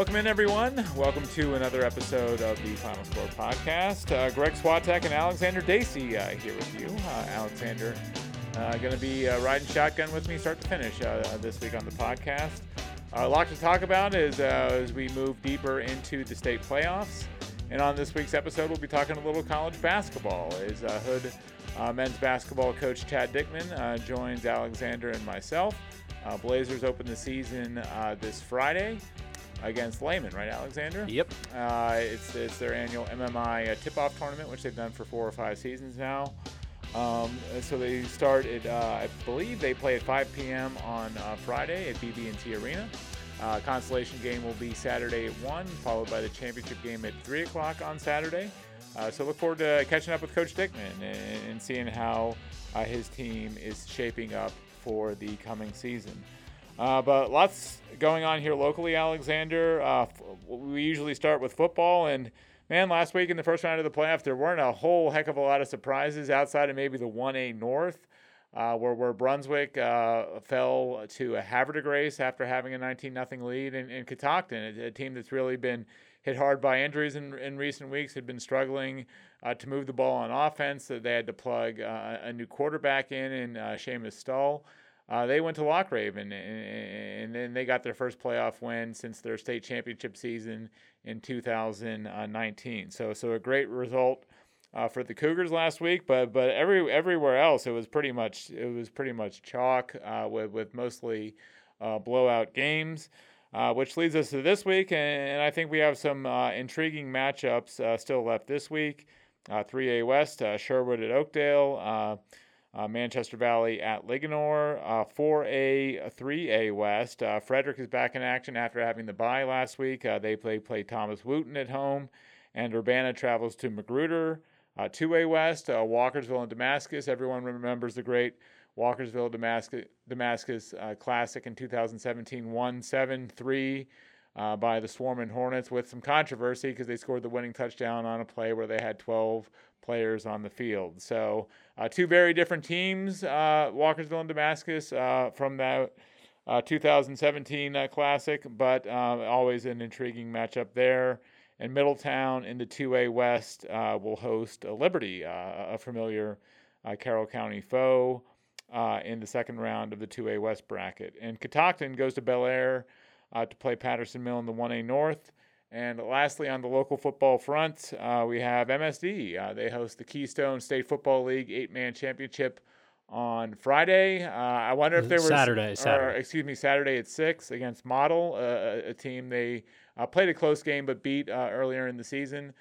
Welcome in, everyone. Welcome to another episode of the Final Score podcast. Uh, Greg Swatek and Alexander Dacy uh, here with you. Uh, Alexander uh, going to be uh, riding shotgun with me start to finish uh, this week on the podcast. a lot to talk about as, as we move deeper into the state playoffs. And on this week's episode, we'll be talking a little college basketball. As Hood men's basketball coach Chad Dickman joins Alexander and myself. Blazers open the season this Friday against Lehman, right, Alexander? Yep. Uh, it's it's their annual MMI uh, tip-off tournament, which they've done for four or five seasons now. Um, so they start at, uh, I believe they play at 5 p.m. on uh, Friday at BB&T Arena. Uh, consolation game will be Saturday at 1, followed by the championship game at 3 o'clock on Saturday. Uh, so look forward to catching up with Coach Dickman and, and seeing how his team is shaping up for the coming season. Uh, but lots going on here locally, Alexander. Uh, we usually start with football, and man, last week in the first round of the playoffs, there weren't a whole heck of a lot of surprises outside of maybe the 1A North, uh, where, where Brunswick uh, fell to a Havre de Grace after having a 19 0 lead, and, and Catoctin, a, a, team that's really been hit hard by injuries in, in recent weeks, had been struggling uh, to move the ball on offense. So they had to plug uh, a new quarterback in, in uh, Seamus Stull. Uh, they went to Loch Raven, and, and, then they got their first playoff win since their state championship season in 2019. So, so a great result uh, for the Cougars last week, but but every everywhere else it was pretty much it was pretty much chalk uh, with with mostly uh, blowout games. Uh, which leads us to this week, and, I think we have some uh, intriguing matchups still left this week. 3A West, Sherwood at Oakdale. Uh, Manchester Valley at Linganore. Uh, 4A, 3A West. Uh, Frederick is back in action after having the bye last week. Uh, they play, play Thomas Wootton at home, and Urbana travels to Magruder. 2A uh, West, uh, Walkersville and Damascus. Everyone remembers the great Walkersville Damascus, Damascus Classic in 2017, 1 7 3. by the Swarmin' Hornets with some controversy because they scored the winning touchdown on a play where they had 12 players on the field. So, uh, two very different teams, uh, Walkersville and Damascus, uh, from that uh, 2017 uh, Classic, but always an intriguing matchup there. And Middletown in the 2A West will host Liberty, a familiar Carroll County foe, in the second round of the 2A West bracket. And Catoctin goes to Bel Air to play Patterson Mill in the 1A North. And lastly, on the local football front, uh, we have MSD. Uh, they host the Keystone State Football League eight man championship on Friday. Uh, I wonder if there was Saturday, Saturday. Excuse me, Saturday at six against Model, uh, a team they uh, played a close game but beat uh, earlier in the season.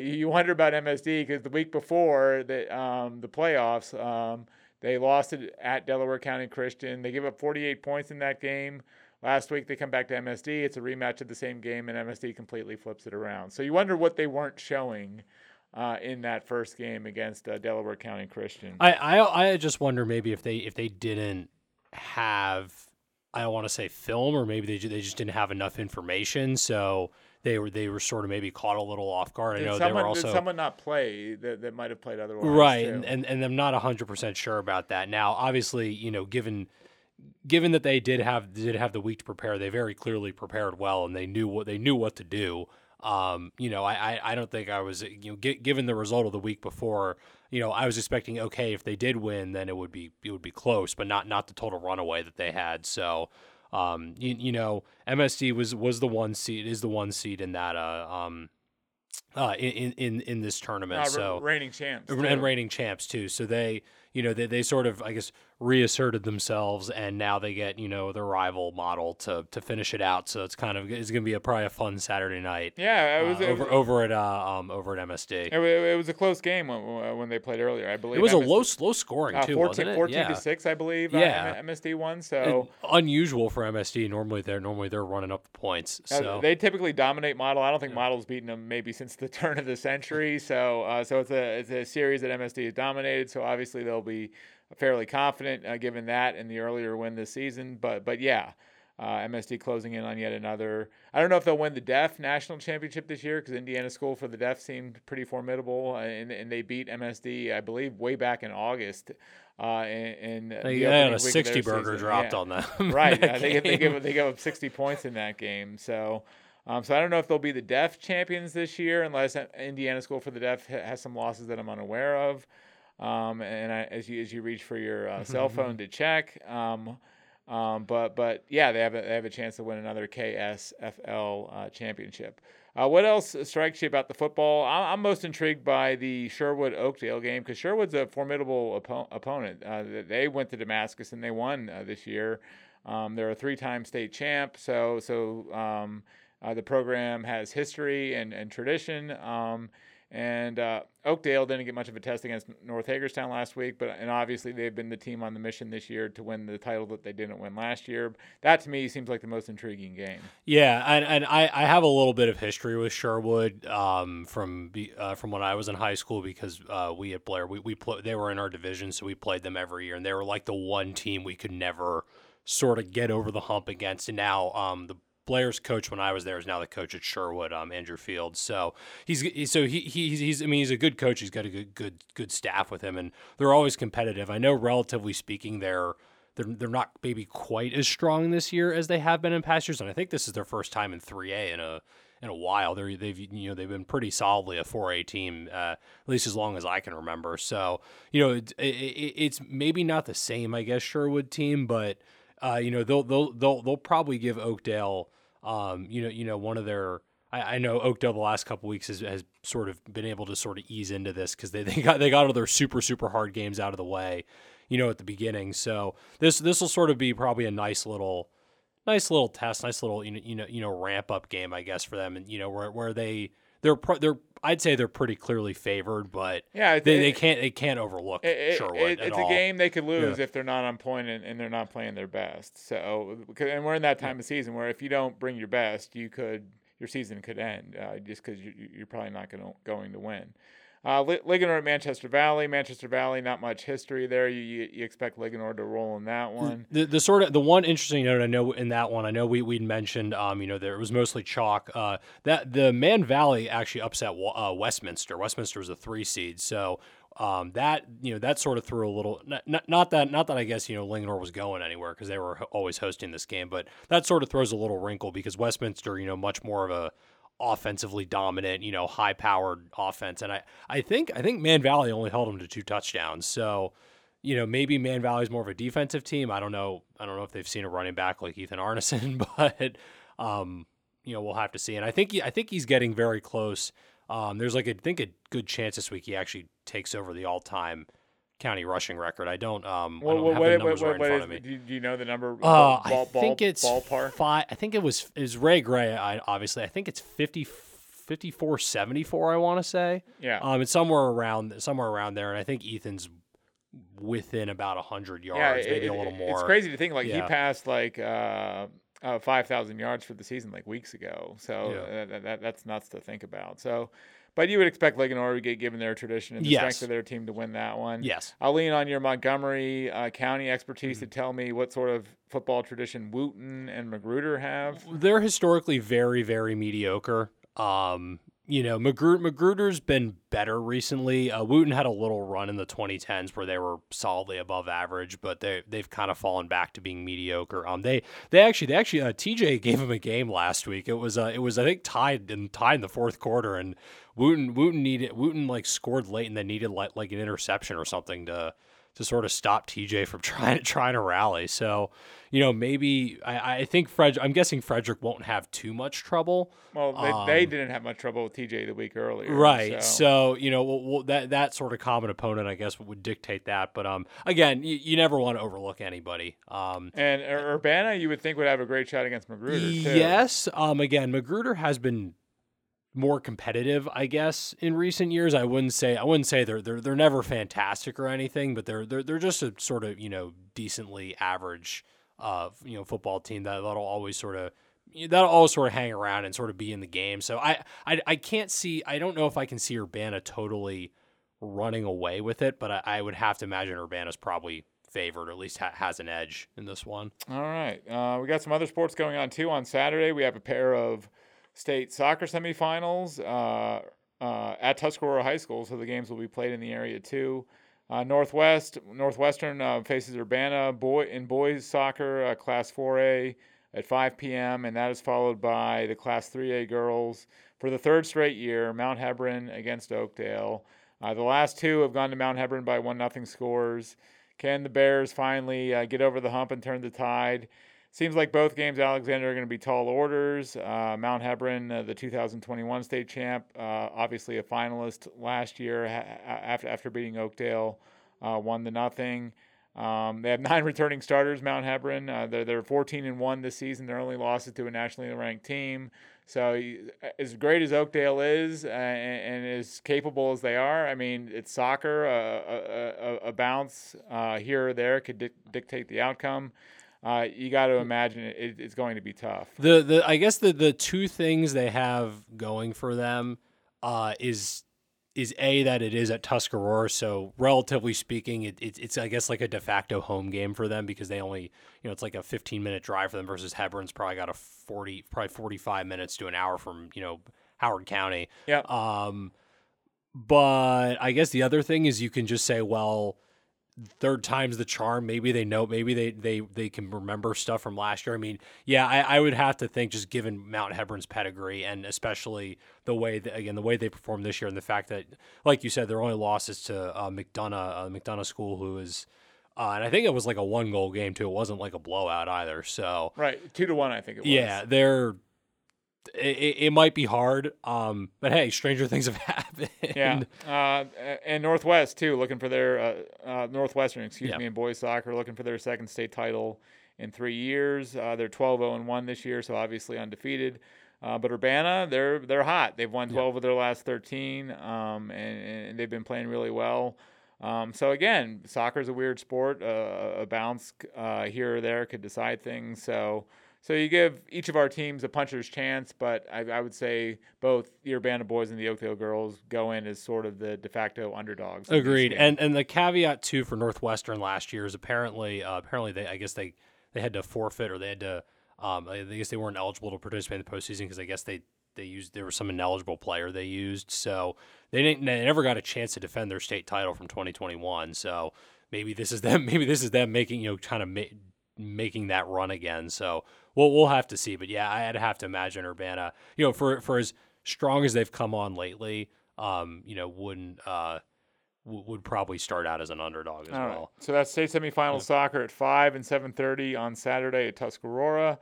you wonder about MSD because the week before the um, the playoffs, um, they lost it at Delaware County Christian. They gave up 48 points in that game. Last week they come back to MSD. It's a rematch of the same game, and MSD completely flips it around. So you wonder what they weren't showing uh, in that first game against uh, Delaware County Christian. I, I I just wonder maybe if they if they didn't have I don't want to say film or maybe they they just didn't have enough information. So they were they were sort of maybe caught a little off guard. Did I know someone, they were also did someone not play that, that might have played otherwise. Right, and, and and I'm not hundred percent sure about that. Now, obviously, you know, given given that they did have did have the week to prepare, they very clearly prepared well, and they knew what they knew what to do. Um, you know, I, I don't think I was you know g- given the result of the week before. You know, I was expecting okay if they did win, then it would be it would be close, but not not the total runaway that they had. So, um, you, you know, MSD was was the one seed is the one seed in that uh um uh in in in this tournament. Uh, so reigning champs and too. reigning champs too. So they you know they, they sort of I guess reasserted themselves, and now they get you know their rival model to to finish it out. So it's kind of it's going to be a, probably a fun Saturday night. Yeah, it was uh, over over at uh, um over at MSD. It, it, was a close game when, when they played earlier. I believe it was MSD, a low slow scoring uh, too, 14, wasn't it? 14 yeah. to six, I believe. Uh, yeah, MSD won. So unusual for MSD. Normally they're normally they're running up the points. So they typically dominate model. I don't think yeah. model's beaten them maybe since the turn of the century. So uh, so it's a it's a series that MSD has dominated. So obviously they'll be fairly confident uh, given that and the earlier win this season. But but yeah, uh, MSD closing in on yet another. I don't know if they'll win the Deaf National Championship this year because Indiana School for the Deaf seemed pretty formidable, uh, and, and they beat MSD, I believe, way back in August. Uh, and, and they had a sixty burger season. dropped yeah. on them. right, they, they give they give up sixty points in that game. So. Um, so I don't know if they'll be the deaf champions this year, unless Indiana School for the Deaf has some losses that I'm unaware of. Um, and I, as you as you reach for your uh, cell phone to check. Um, um, but but yeah, they have a, they have a chance to win another KSFL uh, championship. Uh, what else strikes you about the football? I'm most intrigued by the Sherwood Oakdale game because Sherwood's a formidable oppo- opponent. Uh, they went to Damascus and they won uh, this year. Um, they're a three-time state champ, so so um, uh, the program has history and and tradition. And uh, Oakdale didn't get much of a test against North Hagerstown last week, but and obviously they've been the team on the mission this year to win the title that they didn't win last year. That to me seems like the most intriguing game. Yeah, and, and I, I have a little bit of history with Sherwood um, from uh, from when I was in high school because uh, we at Blair we we they were in our division, so we played them every year, and they were like the one team we could never sort of get over the hump against. And now um, the Blair's coach when I was there is now the coach at Sherwood, um, Andrew Fields. So he's so he, he's he's I mean he's a good coach. He's got a good good good staff with him, and they're always competitive. I know, relatively speaking, they're they're they're not maybe quite as strong this year as they have been in past years, and I think this is their first time in 3A in a in a while. They're they've you know they've been pretty solidly a 4A team uh, at least as long as I can remember. So you know it, it, it's maybe not the same I guess Sherwood team, but uh, you know they'll they'll they'll they'll probably give Oakdale um, you know, you know, one of their I, I know Oakdale the last couple weeks has, has sort of been able to sort of ease into this because they, they got they got all their super super hard games out of the way, you know, at the beginning. So this this will sort of be probably a nice little nice little test, nice little you know you know you know ramp up game I guess for them, and you know where where they they're they're I'd say they're pretty clearly favored, but yeah, they, they can't they can't overlook it, Sherwood. It, it's all. a game they could lose yeah. if they're not on point and, and, they're not playing their best. So and we're in that time yeah. of season where if you don't bring your best, you could your season could end uh, just because you, you're probably not going to going to win. Uh, Linganore at Manchester Valley. Manchester Valley, not much history there. You, you, you, expect Linganore to roll in that one. The, the sort of the one interesting note I know in that one, I know we we mentioned, um, you know, there it was mostly chalk. Uh, that the Man Valley actually upset uh, Westminster. Westminster was a three seed, so um, that you know that sort of threw a little not, not that not that I guess you know Linganore was going anywhere because they were always hosting this game, but that sort of throws a little wrinkle because Westminster, you know, much more of a offensively dominant, you know, high powered offense. And I, I think I think Man Valley only held them to two touchdowns. So, you know, maybe Man Valley is more of a defensive team. I don't know. I don't know if they've seen a running back like Ethan Arneson, but um, you know, we'll have to see. And I think he, I think he's getting very close. Um, there's like a, I think a good chance this week he actually takes over the all time county rushing record. I don't. Um, well, I don't have what, the numbers what, what, right in front is, of me. Do you, know the number? Uh, ball, I think it's ballpark. Five. I think it was it was Ray Gray. I, obviously, I think it's 50, 54 74, I want to say. Yeah. Um, it's somewhere around somewhere around there, and I think Ethan's within about hundred yards, yeah, maybe it, a little more. It's crazy to think like yeah. he passed like. Uh, uh, 5,000 yards for the season like weeks ago. So yeah. that, that, that's nuts to think about. So but you would expect to get given their tradition and the yes. strength of their team to win that one. Yes. I'll lean on your Montgomery uh, County expertise mm-hmm. to tell me what sort of football tradition Wootton and Magruder have. They're historically very, very mediocre. Um, you know, Magruder, Magruder's been better recently. Uh, Wootton had a little run in the 2010s where they were solidly above average, but they they've kind of fallen back to being mediocre. Um, they they actually they actually uh, TJ gave him a game last week. It was uh, it was I think tied and tied in the fourth quarter, and Wootton Wootton needed Wootton like scored late and then needed like like an interception or something to to sort of stop TJ from trying trying to rally. So, you know, maybe I, I think Fred. I'm guessing Frederick won't have too much trouble. Well, they, um, they didn't have much trouble with TJ the week earlier, right? So, so you know, well, well, that that sort of common opponent, I guess, would dictate that. But um, again, you, you never want to overlook anybody. Um, and Urbana, you would think would have a great shot against Magruder. Too. Yes. Um, again, Magruder has been more competitive, I guess, in recent years. I wouldn't say I wouldn't say they're they're they're never fantastic or anything, but they're they're they're just a sort of you know decently average, uh, you know, football team that that'll always sort of that'll always sort of hang around and sort of be in the game. So I I, I can't see I don't know if I can see Urbana totally running away with it, but I, I would have to imagine Urbana's probably favored or at least ha- has an edge in this one. All right, uh, we got some other sports going on too. On Saturday, we have a pair of state soccer semifinals uh, uh, at Tuscarora High School, so the games will be played in the area too. Uh, Northwest Northwestern faces Urbana boy in boys soccer Class 4A. at 5 p.m., and that is followed by the Class 3A girls for the third straight year, Mount Hebron against Oakdale. The last two have gone to Mount Hebron by one nothing scores. Can the Bears finally uh, get over the hump and turn the tide? Seems like both games, Alexander, are going to be tall orders. Uh, Mount Hebron, uh, the 2021 state champ, uh, obviously a finalist last year ha- after after beating Oakdale, uh, one to nothing. Um, they have nine returning starters. Mount Hebron, uh, they're they're 14 and one this season. Their only losses to a nationally ranked team. So as great as Oakdale is uh, and, and, as capable as they are, I mean, it's soccer. a, a, a, bounce here or there could di- dictate the outcome uh, you got to imagine it, it's going to be tough. The the I guess the the two things they have going for them uh, is is a that it is at Tuscarora, so relatively speaking, it, it, it's I guess like a de facto home game for them because they only you know it's like a 15 minute drive for them versus Hebron's probably got a 40 probably 45 minutes to an hour from you know Howard County. Yeah. Um, but I guess the other thing is you can just say, well, third time's the charm. Maybe they know. Maybe they they they can remember stuff from last year. I mean, yeah, I, I would have to think just given Mount Hebron's pedigree and especially the way that again the way they performed this year and the fact that, like you said, their only losses to uh, McDonogh uh, McDonogh School, who is. Uh, and I think it was like a one goal game too. It wasn't like a blowout either. So right, two to one, I think it was. Yeah, they're it, it, might be hard. Um, but hey, stranger things have happened. Yeah, uh, and Northwest too, looking for their uh, uh, Northwestern, excuse yeah. me, in boys soccer, looking for their second state title in three years. Uh, they're 12-0 and one this year, so obviously undefeated. Uh, but Urbana, they're they're hot. They've won 12 yeah. of their last 13, um, and, and, they've been playing really well. Um, so again, soccer is a weird sport. Uh, a bounce here or there could decide things. So. So you give each of our teams a puncher's chance, but I, I, would say both the Urbana boys and the Oakdale girls go in as sort of the de facto underdogs. Agreed. And and the caveat too for Northwestern last year is apparently uh, apparently they I guess they they had to forfeit or they had to um, I guess they weren't eligible to participate in the postseason because I guess they they used there was some ineligible player they used so they didn't they never got a chance to defend their state title from 2021 so maybe this is them maybe this is them making you know kind of ma- making that run again so we'll we'll have to see. But yeah, I'd have to imagine Urbana, you know, for for as strong as they've come on lately, um, you know, wouldn't uh, w- would probably start out as an underdog as All well. Right. So that's state semifinal yeah. soccer at five and seven thirty on Saturday at Tuscarora.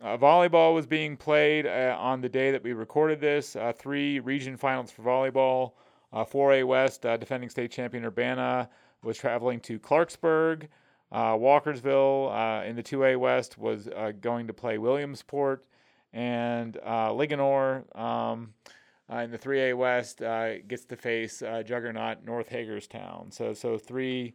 Uh, volleyball was being played uh, on the day that we recorded this. Uh, three region finals for volleyball. 4A uh, West, uh, defending state champion Urbana, was traveling to Clarksburg. Uh, Walkersville uh, in the 2A West was uh, going to play Williamsport, and uh, Linganore um, uh, in the 3A West gets to face juggernaut North Hagerstown. So, so three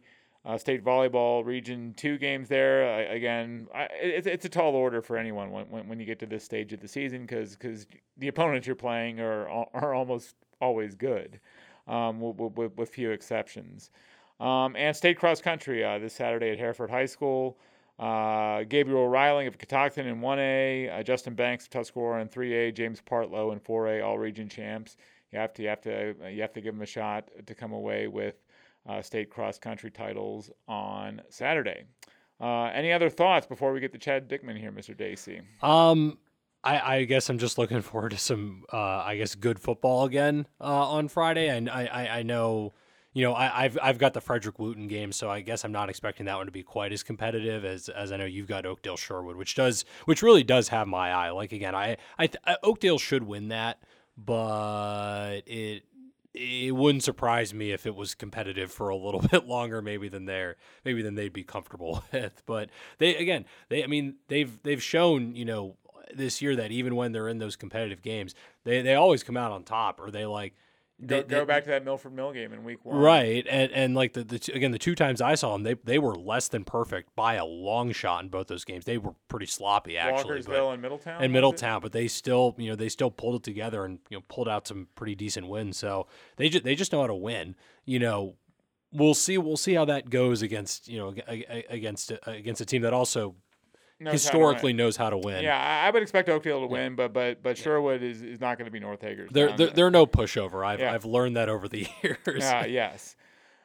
state volleyball region two games there. again, I, it's, it's a tall order for anyone when, when, when you get to this stage of the season because because the opponents you're playing are are almost always good, um, with, with, with few exceptions. Um, and state cross country uh, this Saturday at Hereford High School. Uh, Gabriel Riling of Catoctin in 1A, uh, Justin Banks of Tuscarora in 3A, James Partlow in 4A, all region champs. You have to you have to uh, you have to give them a shot to come away with uh, state cross country titles on Saturday. Uh, any other thoughts before we get to Chad Dickman here, Mr. Dacy? Um, I, I guess I'm just looking forward to some, I guess, good football again on Friday. And I, I, I know you know, I, have I've got the Frederick Wootton game, so I guess I'm not expecting that one to be quite as competitive as as I know you've got Oakdale Sherwood, which does which really does have my eye. Like again, I I, I Oakdale should win that, but it it wouldn't surprise me if it was competitive for a little bit longer, maybe than they're maybe than they'd be comfortable with. But they again, they I mean they've they've shown you know this year that even when they're in those competitive games, they they always come out on top, or they like Go, go back to that Milford Mill game in week one. Right, and and like the, the again the two times I saw them, they they were less than perfect by a long shot in both those games. They were pretty sloppy actually. Walkersville and Middletown. And Middletown, but they still you know they still pulled it together and you know pulled out some pretty decent wins. So they just they just know how to win. You know, we'll see we'll see how that goes against you know against uh, against a team that also knows historically knows how to win. Yeah, I would expect Oakdale to win, but but but Sherwood is, is not going to be North Hagerstown. They're, they're, they're no pushover. I've yeah. I've learned that over the years. Uh, yes.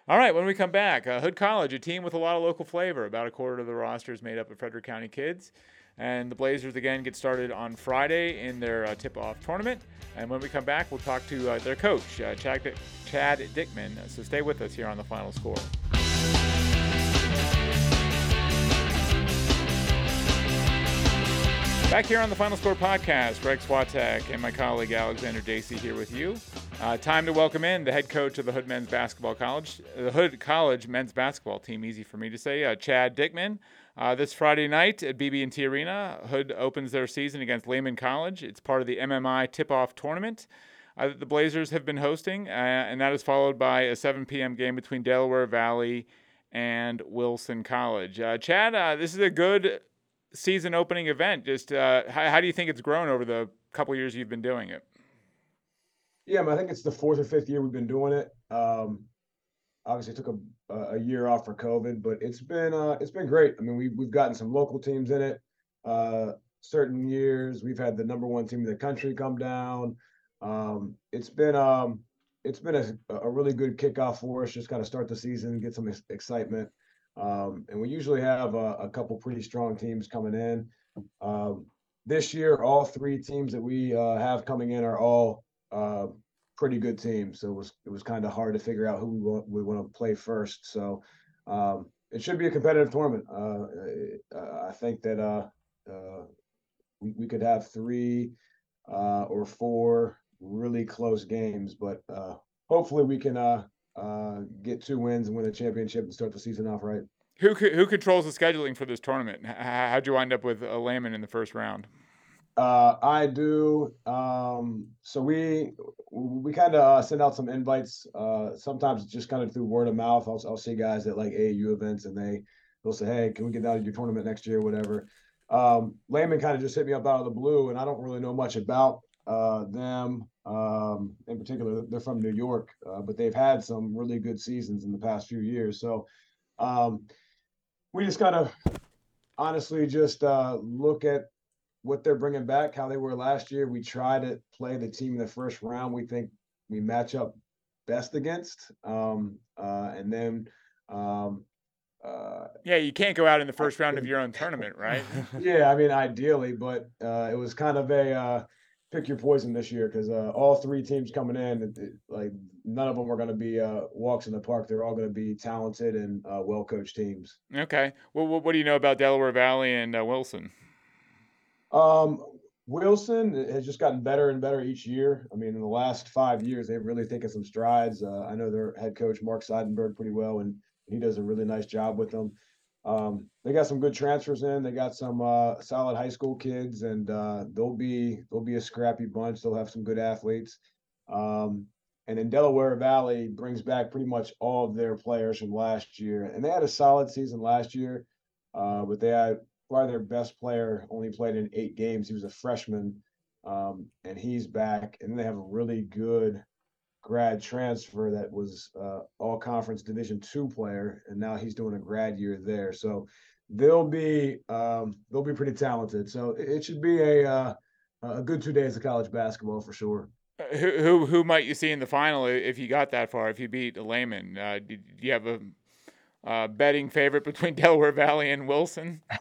All right, when we come back, uh, Hood College, a team with a lot of local flavor. About a quarter of the roster is made up of Frederick County kids. And the Blazers again get started on Friday in their uh, tip-off tournament. And when we come back, we'll talk to uh, their coach, uh, Chad, Chad Dickman. So stay with us here on the final score. Back here on the Final Score podcast, Greg Swatek and my colleague Alexander Dacy here with you. Uh, time to welcome in the head coach of the Hood Men's Basketball College, the Hood College men's basketball team. Easy for me to say, uh, Chad Dickman. Uh, this Friday night at BB&T Arena, Hood opens their season against Lehman College. It's part of the MMI tip-off tournament uh, the Blazers have been hosting, uh, and that is followed by a 7 p.m. game between Delaware Valley and Wilson College. Uh, Chad, this is a good season opening event. Just uh, how, how, do you think it's grown over the couple years you've been doing it? Yeah, I, think it's the fourth or fifth year we've been doing it. Um, obviously, took a, a year off for COVID, but it's been uh, it's been great. I mean, we we've gotten some local teams in it. Uh, certain years we've had the number one team in the country come down. Um, it's been um, it's been a, a really good kickoff for us. Just kind of start the season, get some ex- excitement. Um, and we usually have a, a, couple pretty strong teams coming in. Um, this year, all three teams that we uh, have coming in are all uh, pretty good teams. So it was it was kind of hard to figure out who we want, we want to play first. So um, it should be a competitive tournament. Uh, uh I think that uh, uh, we, we could have three or four really close games, but hopefully we can uh, get two wins and win a championship and start the season off right. Who who controls the scheduling for this tournament? How'd you wind up with a Lehman in the first round? Uh, I do. Um, so we we kind of uh, send out some invites. Uh, sometimes just kind of through word of mouth. I'll I'll see guys at like AAU events, and they they'll say, "Hey, can we get out of your tournament next year?" Whatever. Um, Lehman kind of just hit me up out of the blue, and I don't really know much about uh, them um, in particular. They're from New York, uh, but they've had some really good seasons in the past few years. So um, we just gotta honestly just uh, look at what they're bringing back, how they were last year. We try to play the team in the first round. We think we match up best against, um, uh, and then. Um, uh, yeah, you can't go out in the first round of your own tournament, right? yeah, I mean, ideally, but uh, it was kind of a uh, pick your poison this year because uh, all three teams coming in, it, it, like none of them are going to be uh, walks in the park. They're all going to be talented and uh, well coached teams. Okay. Well, what, what, do you know about Delaware Valley and uh, Wilson? Um, Wilson has just gotten better and better each year. I mean, in the last five years, they've really taken some strides. Uh, I know their head coach Mark Seidenberg pretty well, and he does a really nice job with them. Um, they got some good transfers in. They got some uh, solid high school kids, and uh, they'll be they'll be a scrappy bunch. They'll have some good athletes. Um, and then Delaware Valley brings back pretty much all of their players from last year, and they had a solid season last year. Uh, but they had probably their best player only played in eight games. He was a freshman, um, and he's back. And they have a really good grad transfer that was uh, all conference division two player and now he's doing a grad year there. So they'll be um, they'll be pretty talented. So it should be a uh, a good two days of college basketball for sure. Uh, who, who who might you see in the final if you got that far if you beat Lehman? Uh, do you have a uh, betting favorite between Delaware Valley and Wilson?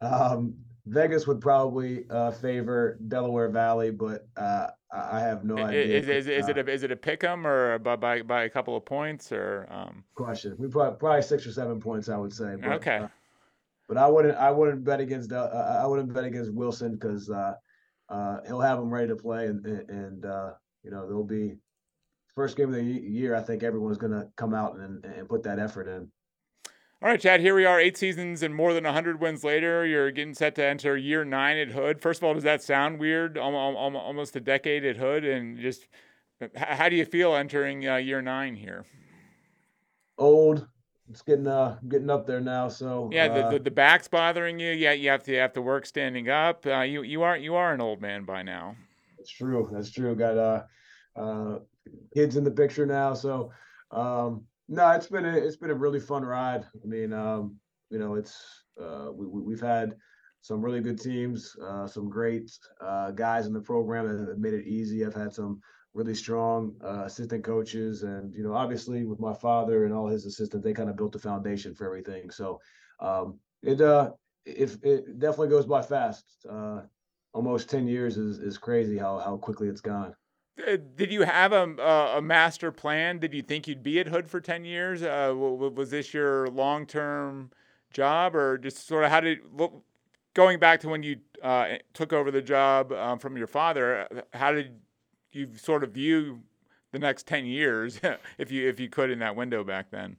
Um, Vegas would probably uh, favor Delaware Valley, but uh, I have no idea. Is, is, is, it a is it a pick 'em or by, by by a couple of points or? Um... Question. We probably probably six or seven points, I would say. But, okay. Uh, but I wouldn't I wouldn't bet against uh, I wouldn't bet against Wilson because uh, uh, he'll have them ready to play and and uh, you know they'll be first game of the year. I think everyone's going to come out and and put that effort in. All right, Chad, here we are, eight seasons and more than 100 wins later. You're getting set to enter year nine at Hood. First of all, does that sound weird? Almost a decade at Hood. And just how do you feel entering uh, year nine here? Old. It's getting uh getting up there now. So yeah, the, uh, the, the back's bothering you. Yeah, you have to you have to work standing up. Uh, you you are you are an old man by now. That's true. That's true. Got uh, uh kids in the picture now. So um, no, it's been a it's been a really fun ride. I mean, um, you know, it's uh, we, we've had some really good teams, uh, some great uh, guys in the program that have made it easy. I've had some really strong uh, assistant coaches, and you know, obviously with my father and all his assistants, they kind of built the foundation for everything. So um, it uh, it, it definitely goes by fast. Uh, almost 10 years is, is crazy how, how quickly it's gone. Uh, did you have a, a master plan? Did you think you'd be at Hood for 10 years? Uh, was this your long term job, or just sort of how did going back to when you uh, took over the job um, from your father? Uh, how did you sort of view the next 10 years, if you if you could, in that window back then?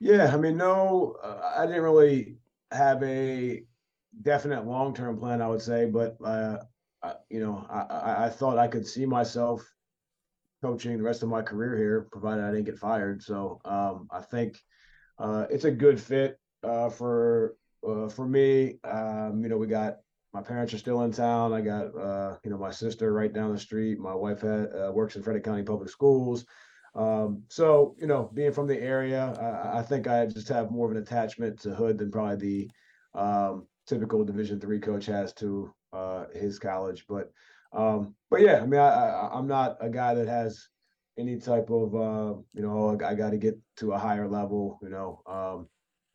Yeah, I mean, no, uh, I didn't really have a definite long term plan. I would say, but uh, You know, I, I thought I could see myself coaching the rest of my career here, provided I didn't get fired. So um, I think uh, it's a good fit uh, for uh, for me. Um, you know, we got my parents are still in town. I got uh, you know my sister right down the street. My wife had, uh, works in Frederick County Public Schools. Um, so you know, being from the area, I, I, think I just have more of an attachment to Hood than probably the um, typical Division three coach has to uh, his college. But um, but yeah, I mean, I, I, am not a guy that has any type of uh, you know, I, I got to get to a higher level. You know, um,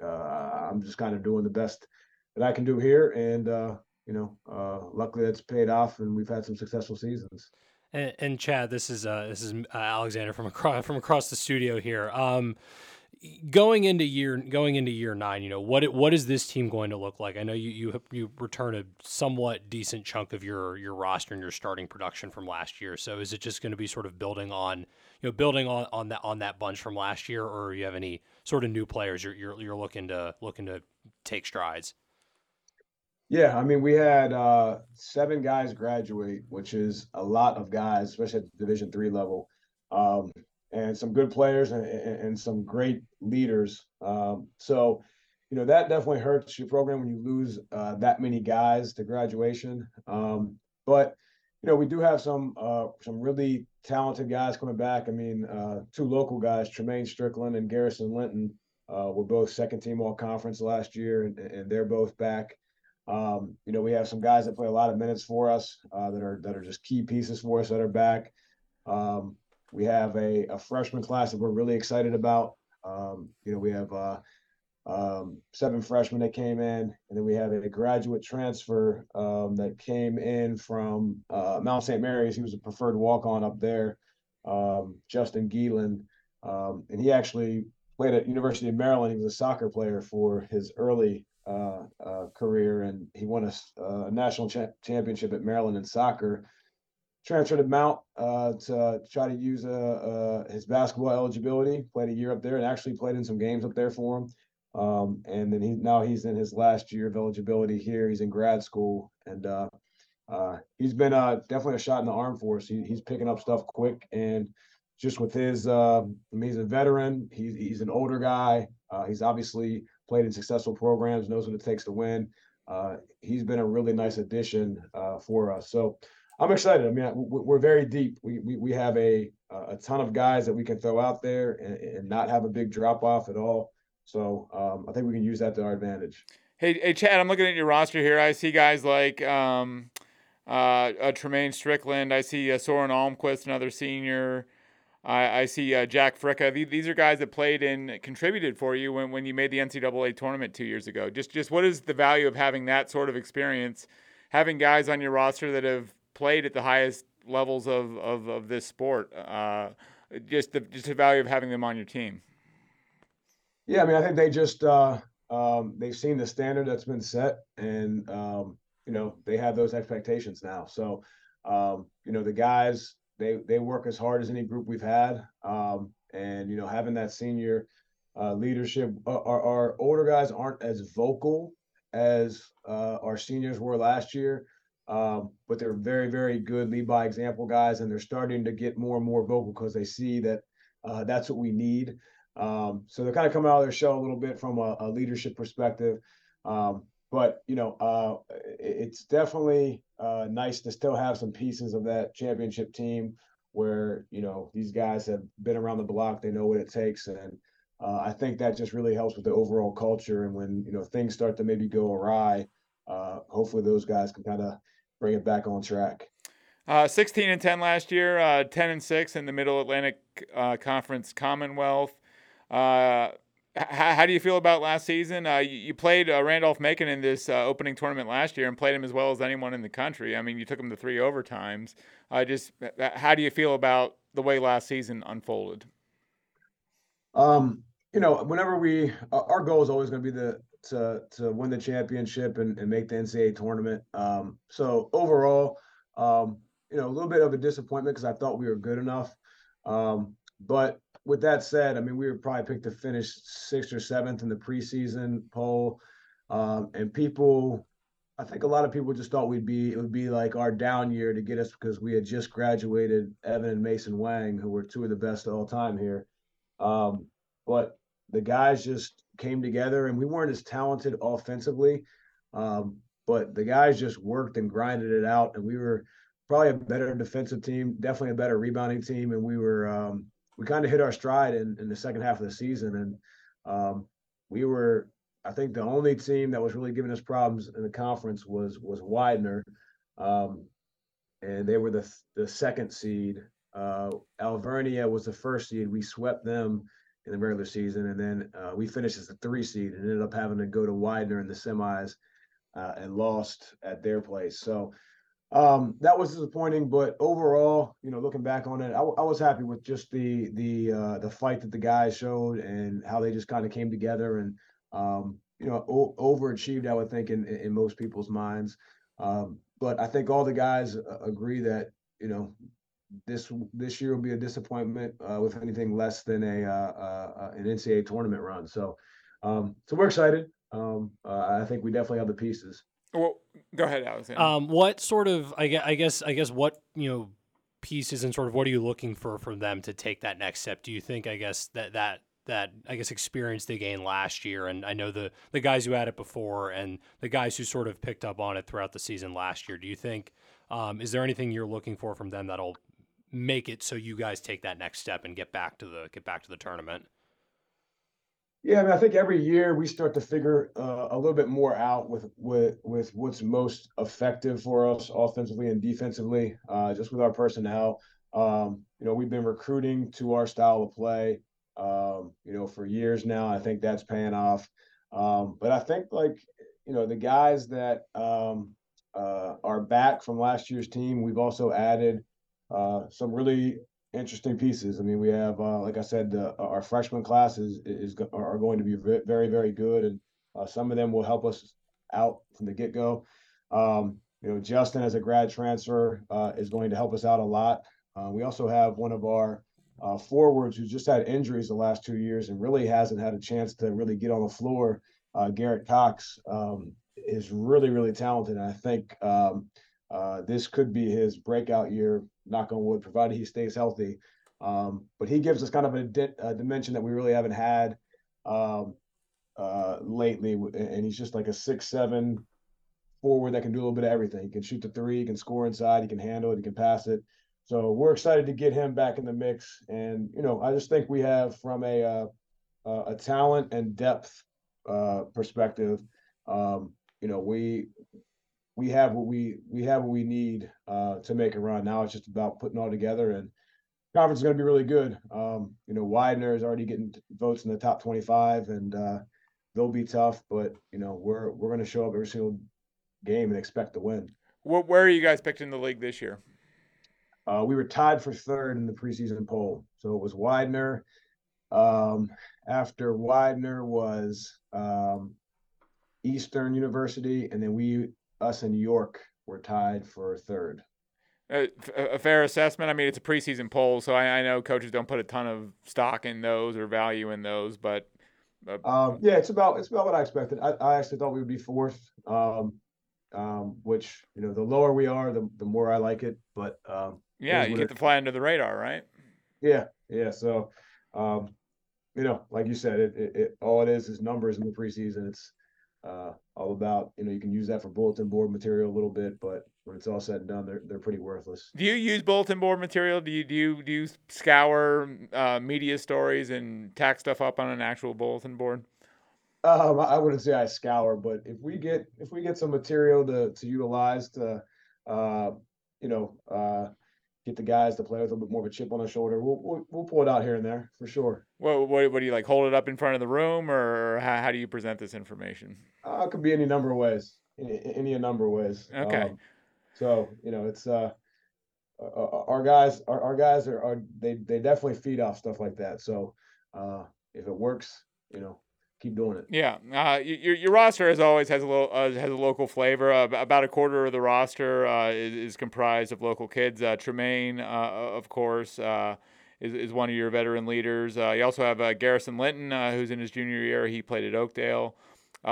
uh, I'm just kind of doing the best that I can do here, and uh, you know, uh, luckily that's paid off, and we've had some successful seasons. And, and Chad, this is uh, this is uh, Alexander from across from across the studio here. Um, going into year going into year nine, you know what what is this team going to look like? I know you you you return a somewhat decent chunk of your your roster and your starting production from last year. So is it just going to be sort of building on you know building on, on that on that bunch from last year, or you have any sort of new players you're you're, you're looking to looking to take strides? Yeah, I mean, we had uh, seven guys graduate, which is a lot of guys, especially at the Division three level, um, and some good players and, and some great leaders. Um, so, you know, that definitely hurts your program when you lose uh, that many guys to graduation. Um, but you know, we do have some uh, some really talented guys coming back. I mean, uh, two local guys, Tremaine Strickland and Garrison Linton, uh, were both second team all conference last year, and, and they're both back. Um, you know, we have some guys that play a lot of minutes for us uh, that are that are just key pieces for us that are back. Um, we have a, a freshman class that we're really excited about. Um, you know, we have uh, um, seven freshmen that came in, and then we have a graduate transfer um, that came in from uh, Mount St. Mary's. He was a preferred walk-on up there, um, Justin Geelan, um, and he actually played at University of Maryland. He was a soccer player for his early uh, uh, career, and he won a, a national cha- championship at Maryland in soccer. Transferred to Mount uh, to try to use uh, uh, his basketball eligibility. Played a year up there, and actually played in some games up there for him. Um, and then he now he's in his last year of eligibility here. He's in grad school, and uh, uh, he's been definitely a shot in the arm for us. He, he's picking up stuff quick, and just with his, I mean, he's a veteran. He's he's an older guy. He's obviously played in successful programs, knows what it takes to win. Uh, he's been a really nice addition uh, for us. So I'm excited. I mean, we're very deep. We, we, we have a a ton of guys that we can throw out there and, and not have a big drop off at all. So um, I think we can use that to our advantage. Hey, hey, Chad, I'm looking at your roster here. I see guys like um, uh, uh, Tremaine Strickland. I see uh, Soren Almquist, another senior. I, I see uh, Jack Fricka. These are guys that played and contributed for you when, when you made the NCAA tournament two years ago. Just just what is the value of having that sort of experience, having guys on your roster that have played at the highest levels of, of, of this sport? Uh, just the just the value of having them on your team. Yeah, I mean, I think they just uh, um, they've seen the standard that's been set, and um, you know they have those expectations now. So um, you know the guys they they work as hard as any group we've had, um, and you know having that senior uh, leadership. Uh, our, our, older guys aren't as vocal as uh, our seniors were last year, um, but they're very very good lead by example guys, and they're starting to get more and more vocal because they see that uh, that's what we need. Um, so they're kind of coming out of their shell a little bit from a, a leadership perspective. Um, but you know, uh, it's definitely uh, nice to still have some pieces of that championship team where you know these guys have been around the block, they know what it takes, and uh, I think that just really helps with the overall culture. And when you know things start to maybe go awry, uh, hopefully those guys can kind of bring it back on track. Uh, 16 and 10 last year, uh, 10 and 6 in the Middle Atlantic uh, Conference Commonwealth. Uh, how, how, do you feel about last season? Uh, you, you, played uh, Randolph Macon in this uh, opening tournament last year and played him as well as anyone in the country. I mean, you took him to three overtimes. Uh, just how do you feel about the way last season unfolded? Um, you know, whenever we, our goal is always going to be the to to win the championship and, and make the NCAA tournament. Um, so overall, um, you know, a little bit of a disappointment because I thought we were good enough. Um, but with that said, I mean, we were probably picked to finish sixth or seventh in the preseason poll. Um, and people, I think a lot of people just thought we'd be, it would be like our down year to get us because we had just graduated Evan and Mason Wang, who were two of the best of all time here. Um, but the guys just came together and we weren't as talented offensively. Um, but the guys just worked and grinded it out. And we were probably a better defensive team, definitely a better rebounding team. And we were, um, we kind of hit our stride in, in the second half of the season. And um, we were, I think, the only team that was really giving us problems in the conference was was Widener, um, and they were the the second seed. Uh, Alvernia was the first seed. We swept them in the regular season, and then uh, we finished as the three seed and ended up having to go to Widener in the semis uh, and lost at their place. So um, that was disappointing, but overall, you know, looking back on it, I, I was happy with just the the uh, the fight that the guys showed and how they just kind of came together and um, you know o- overachieved. I would think in in most people's minds, um, but I think all the guys uh, agree that you know this this year will be a disappointment uh, with anything less than a uh, uh, an NCAA tournament run. So um, so we're excited. Um, uh, I think we definitely have the pieces. Well, go ahead, Alex. Um, what sort of I guess I guess I guess what you know pieces and sort of what are you looking for from them to take that next step? Do you think I guess that that that I guess experience they gained last year, and I know the the guys who had it before and the guys who sort of picked up on it throughout the season last year. Do you think um, is there anything you're looking for from them that'll make it so you guys take that next step and get back to the get back to the tournament? Yeah, I mean, I think every year we start to figure uh, a little bit more out with with with what's most effective for us offensively and defensively, uh, just with our personnel. Um, you know, we've been recruiting to our style of play, um, you know, for years now. I think that's paying off. Um, but I think like you know the guys that um, uh, are back from last year's team, we've also added uh, some really interesting pieces. I mean, we have, uh, like I said, uh, our freshman class is, is are going to be very very good, and uh, some of them will help us out from the get go. Um, you know, Justin as a grad transfer uh, is going to help us out a lot. Uh, we also have one of our forwards who just had injuries the last two years and really hasn't had a chance to really get on the floor. Garrett Cox um, is really really talented, and I think. Um, uh, this could be his breakout year, knock on wood, provided he stays healthy. Um, but he gives us kind of a, di- a, dimension that we really haven't had um, uh, lately. And he's just like a six, seven forward that can do a little bit of everything. He can shoot the three, he can score inside, he can handle it, he can pass it. So we're excited to get him back in the mix. And, you know, I just think we have from a, uh, a talent and depth uh, perspective, um, you know, we we have what we we have what we need uh, to make a run. Now it's just about putting all together, and conference is going to be really good. Um, you know, Widener is already getting votes in the top 25, and uh, they'll be tough. But you know, we're we're going to show up every single game and expect to win. Well, where are you guys picked in the league this year? Uh, we were tied for third in the preseason poll, so it was Widener. Um, after Widener was um, Eastern University, and then we us and York were tied for third. A, a fair assessment. I mean, it's a preseason poll, so I, I, know coaches don't put a ton of stock in those or value in those, but uh, um, yeah, it's about it's about what I expected. I, I actually thought we would be fourth, um, um, which you know, the lower we are, the the more I like it. But um, yeah, you get to fly under the radar, right? Yeah, yeah. So, um, you know, like you said, it, it, it all it is is numbers in the preseason. It's uh, all about you know you can use that for bulletin board material a little bit, but when it's all said and done, they're they're pretty worthless. Do you use bulletin board material? Do you do you do you scour uh, media stories and tack stuff up on an actual bulletin board? Um, I wouldn't say I scour, but if we get if we get some material to to utilize to, uh, you know, uh, get the guys to play with a little bit more of a chip on their shoulder. We'll we'll, we'll pull it out here and there for sure. What, what, what do you like? Hold it up in front of the room, or how, how do you present this information? Uh, it could be any number of ways, any, any number of ways. Okay. Um, so you know, it's uh, our guys, our, our guys are, are they they definitely feed off stuff like that. So uh, if it works, you know, keep doing it. Yeah, uh, your your roster as always has a little uh, has a local flavor. Uh, about a quarter of the roster uh, is, is, comprised of local kids. Uh, Tremaine, uh, of course, is is one of your veteran leaders. you also have Garrison Linton, who's in his junior year. He played at Oakdale.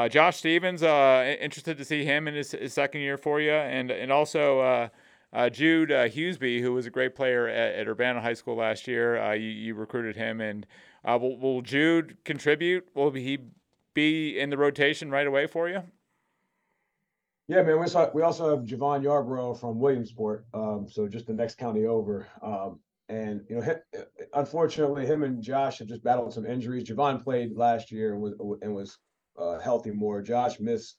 Josh Stevens, interested to see him in his, his, second year for you, and and also. Jude Hughesby, who was a great player at, at Urbana High School last year, you, you recruited him, and uh, will, will Jude contribute? Will he be in the rotation right away for you? Yeah, man. We also, we also have Javon Yarbrough from Williamsport, um, so just the next county over. Um, and you know, unfortunately, him and Josh have just battled some injuries. Javon played last year and was and was uh, healthy more. Josh missed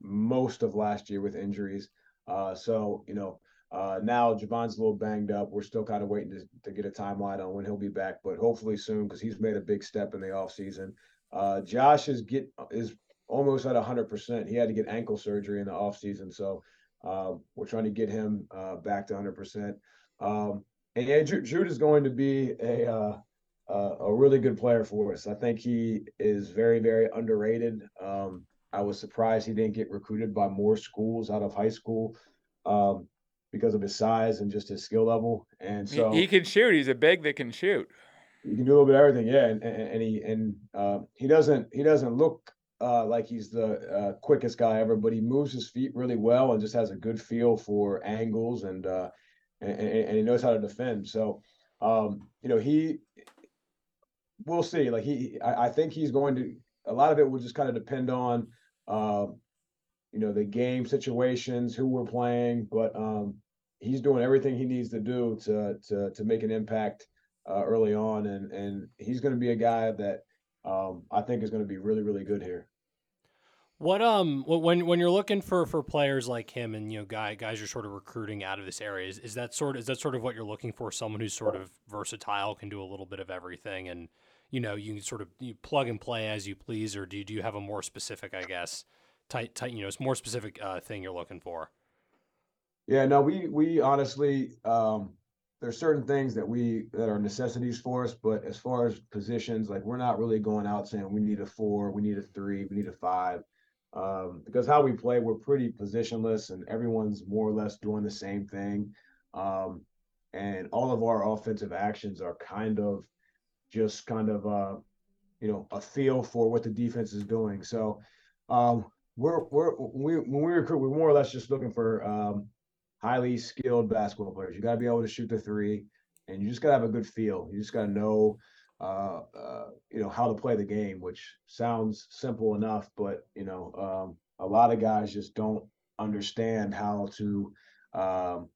most of last year with injuries. Uh, so you know, uh, now Javon's a little banged up. We're still kind of waiting to, to get a timeline on when he'll be back, but hopefully soon because he's made a big step in the offseason. Uh, Josh is get is almost at hundred percent. He had to get ankle surgery in the offseason, so uh, we're trying to get him uh, back to hundred percent. Um, and yeah, Jude, Jude, is going to be a uh, uh, a really good player for us. I think he is very very underrated. Um, I was surprised he didn't get recruited by more schools out of high school. Um, because of his size and just his skill level. And so he, he can shoot. He's a big that can shoot. He can do a little bit of everything. Yeah, and, and, and he and uh, he doesn't he doesn't look uh, like he's the uh, quickest guy ever, but he moves his feet really well and just has a good feel for angles and uh, and, and he knows how to defend. So um, you know he we'll see. Like he, I, I, think he's going to. A lot of it will just kind of depend on uh, you know, the game situations, who we're playing, but um, he's doing everything he needs to do to to to make an impact uh, early on, and and he's going to be a guy that um, I think is going to be really really good here. What um when when you're looking for for players like him and you know guy guys you're sort of recruiting out of this area is, is that sort is that sort of what you're looking for someone who's sort of versatile can do a little bit of everything and you know you can sort of you plug and play as you please or do you, do you have a more specific I guess tight, tight, you know, it's more specific uh, thing you're looking for. Yeah, no, we we honestly um there's certain things that we that are necessities for us, but as far as positions, like we're not really going out saying we need a four, we need a three, we need a five. Um, because how we play, we're pretty positionless and everyone's more or less doing the same thing. Um, and all of our offensive actions are kind of just kind of uh, you know, a feel for what the defense is doing. So um, we're we're we when we recruit, we're more or less just looking for um, highly skilled basketball players. You got to be able to shoot the three, and you just got to have a good feel. You just got to know, uh, uh, you know, how to play the game, which sounds simple enough, but you know, um, a lot of guys just don't understand how to um,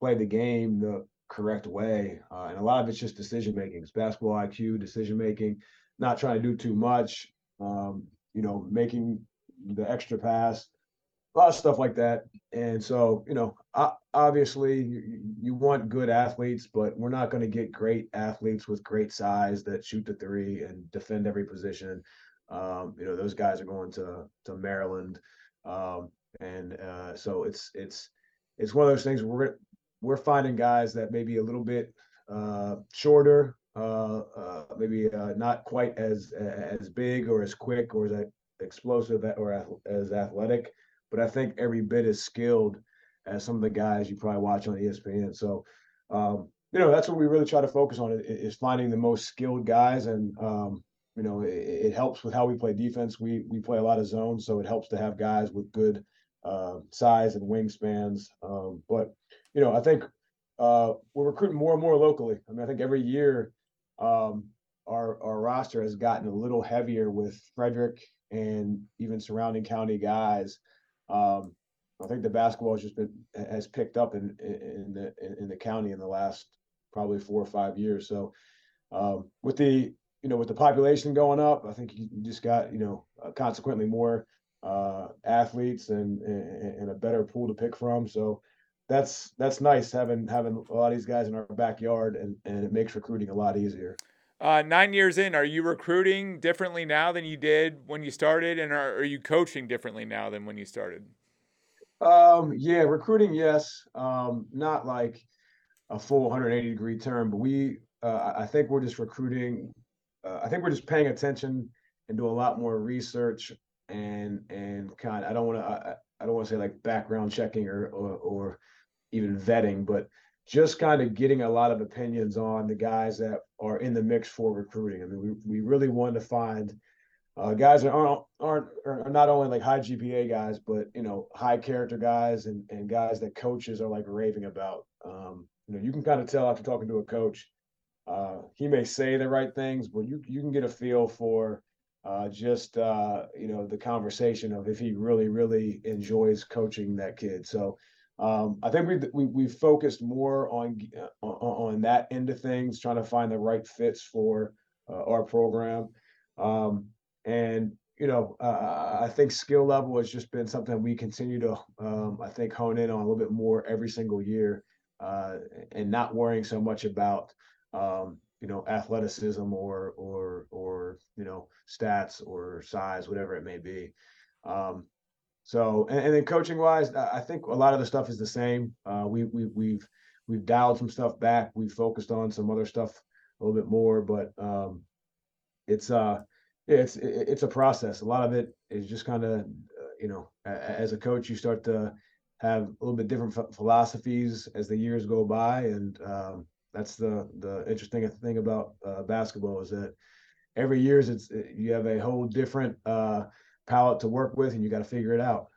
play the game the correct way, uh, and a lot of it's just decision making. It's basketball IQ, decision making, not trying to do too much. Um, you know, making the extra pass, a lot of stuff like that. And so, you know, obviously you, want good athletes, but we're not going to get great athletes with great size that shoot the three and defend every position. Um, you know, those guys are going to to Maryland, um, and uh, so it's it's it's one of those things we're we're finding guys that maybe a little bit uh, shorter, uh, uh, maybe uh, not quite as as big or as quick or as explosive or as athletic, but I think every bit as skilled as some of the guys you probably watch on ESPN. So, um, you know, that's what we really try to focus on is finding the most skilled guys, and um, you know, it, it, helps with how we play defense. We we play a lot of zones, so it helps to have guys with good uh, size and wingspans. Um, but you know, I think uh, we're recruiting more and more locally. I mean, I think every year um, our our roster has gotten a little heavier with Frederick and even surrounding county guys. Um, I think the basketball has just been has picked up in in the in the county in the last probably four or five years. So um, with the you know with the population going up, I think you just got you know uh, consequently more uh, athletes and, and, and a better pool to pick from. So that's that's nice having having a lot of these guys in our backyard, and and it makes recruiting a lot easier. Uh, nine years in, are you recruiting differently now than you did when you started, and are, are you coaching differently now than when you started? Um, yeah, recruiting, yes. Um, not like a full 180 degree turn, but we, uh, I think we're just recruiting. Uh, I think we're just paying attention and do a lot more research and and kind. Of, I don't want to. I, I don't want to say like background checking or, or or even vetting, but just kind of getting a lot of opinions on the guys that are in the mix for recruiting. I mean, we, we really want to find uh, guys that aren't aren't are not only like high GPA guys, but you know high character guys and and guys that coaches are like raving about. Um, you know, you can kind of tell after talking to a coach. Uh, he may say the right things, but you you can get a feel for uh, just uh, you know the conversation of if he really really enjoys coaching that kid. So um, I think we we we focused more on uh, on that end of things, trying to find the right fits for uh, our program. Um, and you know, uh, I think skill level has just been something we continue to, um, I think, hone in on a little bit more every single year, uh, and not worrying so much about, um, you know, athleticism or or or you know, stats or size, whatever it may be. Um, so, and, and then coaching wise, I think a lot of the stuff is the same. Uh, we we we've we've dialed some stuff back. We've focused on some other stuff a little bit more, but um, it's uh, it's it's a process. A lot of it is just kind of, uh, you know, as a coach, you start to have a little bit different philosophies as the years go by, and um, that's the the interesting thing about uh, basketball is that every year it's you have a whole different uh, palette to work with, and you got to figure it out.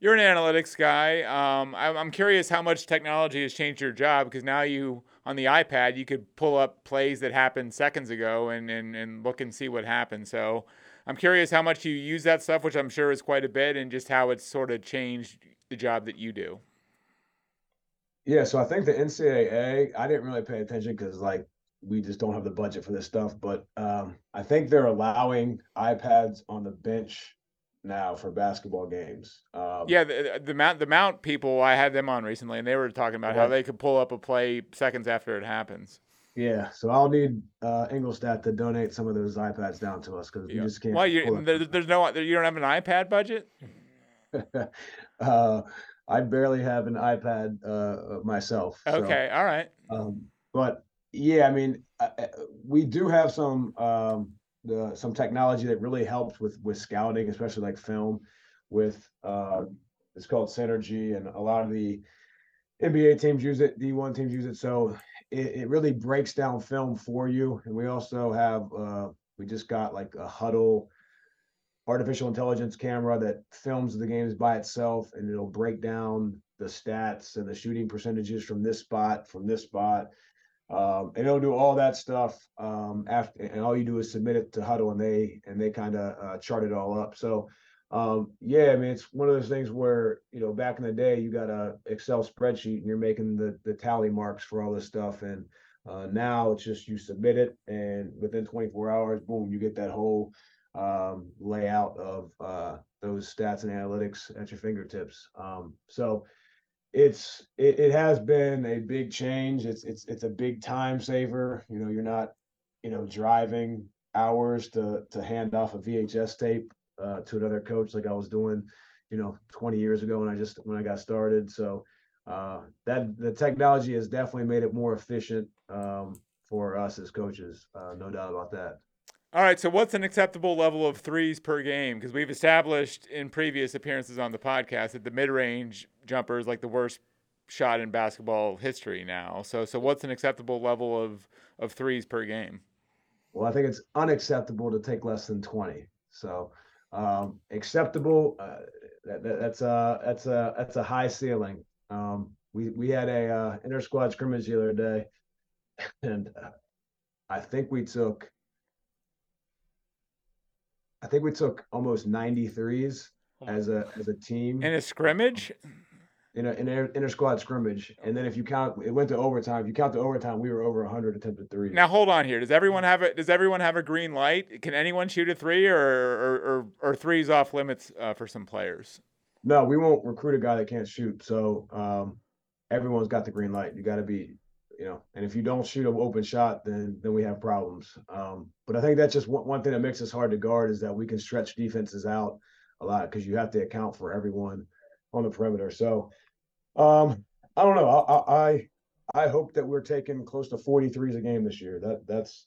You're an analytics guy. Um, I'm curious how much technology has changed your job because now you on the iPad you could pull up plays that happened seconds ago and, and, and look and see what happened. So I'm curious how much you use that stuff, which I'm sure is quite a bit, and just how it's sort of changed the job that you do. Yeah, so I think the NCAA, I didn't really pay attention because like we just don't have the budget for this stuff. But um, I think they're allowing iPads on the bench now for basketball games. Um, yeah, the, the mount the mount people I had them on recently, and they were talking about how they could pull up a play seconds after it happens. Yeah, so I'll need uh, Engelstad to donate some of those iPads down to us because we just can't. Well, you, there, there's no, you don't have an iPad budget. uh, I barely have an iPad uh, myself. Okay, so, all right. Um, but yeah, I mean, we do have some um, the some technology that really helps with with scouting, especially like film. With uh, it's called Synergy, and a lot of the NBA teams use it, D1 teams use it. So it, it really breaks down film for you. And we also have uh, we just got like a Hudl artificial intelligence camera that films the games by itself, and it'll break down the stats and the shooting percentages from this spot, from this spot um, and it'll do all that stuff um, after, and all you do is submit it to Hudl, and they and they kind of uh, chart it all up. So, um, yeah, I mean, it's one of those things where you know back in the day, you got a Excel spreadsheet, and you're making the the tally marks for all this stuff, and uh, now it's just you submit it, and within 24 hours, boom, you get that whole um, layout of uh, those stats and analytics at your fingertips. Um, so it's it, it has been a big change. It's it's it's a big time saver. You know, you're not you know driving hours to to hand off a VHS tape uh, to another coach like I was doing, you know, 20 years ago when I just when I got started. So uh, that the technology has definitely made it more efficient um, for us as coaches. Uh, no doubt about that. All right, so what's an acceptable level of threes per game? Because we've established in previous appearances on the podcast that the mid-range jumper is like the worst shot in basketball history now. So, so what's an acceptable level of of threes per game? Well, I think it's unacceptable to take less than twenty. So, um, acceptable. Uh, that, that, that's a that's a that's a high ceiling. Um, we we had a uh, inter squad scrimmage the other day, and uh, I think we took I think we took almost 93s as a as a team in a scrimmage. In a in an inter squad scrimmage, and then if you count, it went to overtime. If you count the overtime, we were over 100 attempted threes. Now hold on here. Does everyone have a Does everyone have a green light? Can anyone shoot a three, or or or, or threes off limits uh, for some players? No, we won't recruit a guy that can't shoot. So um, everyone's got the green light. You got to be, you know, and if you don't shoot an open shot, then then we have problems. Um, but I think that's just one, one thing that makes us hard to guard is that we can stretch defenses out a lot because you have to account for everyone on the perimeter. So um, I don't know. I, I I hope that we're taking close to 43s a game this year. That that's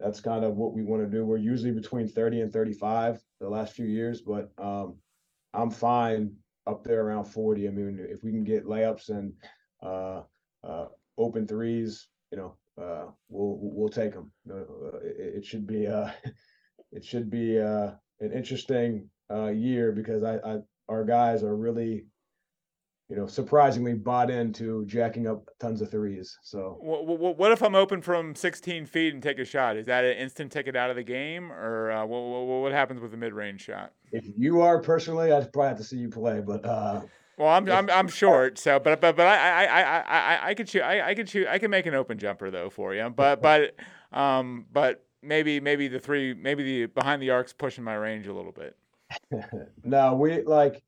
that's kind of what we want to do. We're usually between 30 and 35 the last few years, but um, I'm fine up there around 40. I mean, if we can get layups and uh, uh, open threes, you know, uh, we'll we'll take them. Uh, it, it, should be uh, it should be uh, an interesting uh, year because I, I our guys are really you know, surprisingly bought into jacking up tons of threes. So, what, what, if I'm open from 16 feet and take a shot? Is that an instant ticket out of the game, or uh, what, what, what, happens with the mid range shot? If you are personally, I'd probably have to see you play, but. Well, I'm, I'm I'm short, so but but but I I I I I could shoot I, I could shoot I can make an open jumper though for you, but but um but maybe maybe the three maybe the behind the arc's pushing my range a little bit. no, we like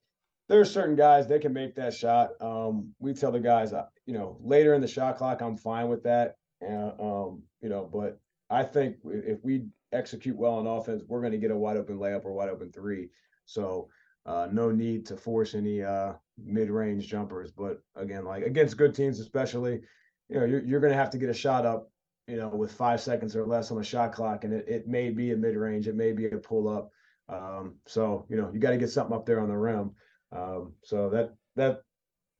there are certain guys they can make that shot. Um, we tell the guys, uh, you know, later in the shot clock, I'm fine with that. And, um, you know, but I think if we execute well on offense, we're going to get a wide open layup or wide open three. So uh, no need to force any uh, mid range jumpers. But again, like against good teams, especially, you know, you're, you're going to have to get a shot up, you know, with five seconds or less on the shot clock, and it, it may be a mid range, it may be a pull up. Um, so you know, you got to get something up there on the rim. Um, so that that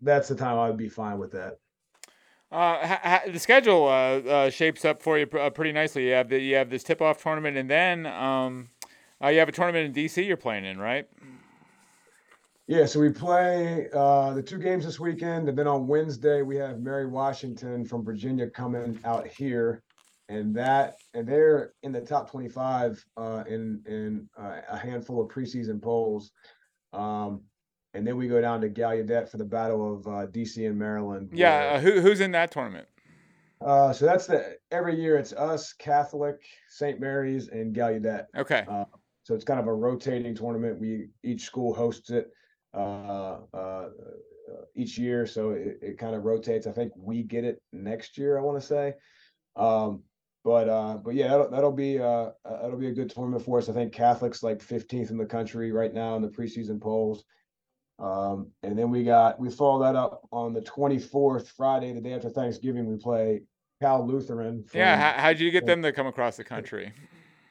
that's the time I would be fine with that. Uh, ha- ha- the schedule uh, uh, shapes up for you pr- uh, pretty nicely. You have the, you have this tip off tournament, and then um, you have a tournament in DC. You're playing in, right? Yeah, so we play uh, the two games this weekend, and then on Wednesday we have Mary Washington from Virginia coming out here, and that and they're in the top 25 in in a handful of preseason polls. Um, and then we go down to Gallaudet for the Battle of uh, DC and Maryland. Yeah, uh, who, who's in that tournament? Uh, so that's the every year it's us, Catholic, St. Mary's, and Gallaudet. Okay. Uh, so it's kind of a rotating tournament. We each school hosts it uh, uh, each year, so it, it kind of rotates. I think we get it next year. I want to say. Um, but uh, but yeah, that'll, that'll be uh, that'll be a good tournament for us. I think Catholic's like 15th in the country right now in the preseason polls. Um, and then we got we follow that up on the 24th, Friday, the day after Thanksgiving. We play Cal Lutheran. From, yeah, how, how'd you get them to come across the country?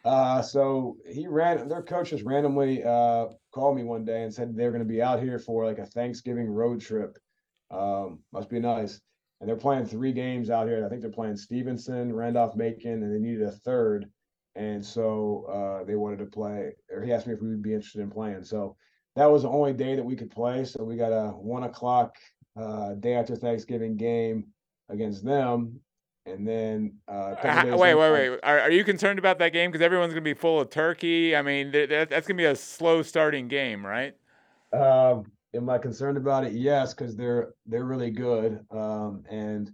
Uh, so he ran. Their coach just randomly uh, called me one day and said they're going to be out here for like a Thanksgiving road trip. Um, must be nice. And they're playing three games out here. I think they're playing Stevenson, Randolph Macon, and they needed a third. And so uh, they wanted to play, or he asked me if we would be interested in playing. So that was the only day that we could play. So we got a one o'clock uh, day after Thanksgiving game against them. And then uh, wait, wait, wait. Are, are you concerned about that game? Because everyone's going to be full of turkey. I mean, that, that's going to be a slow starting game, right? Um, am I concerned about it? Yes, because they're they're really good. Um, and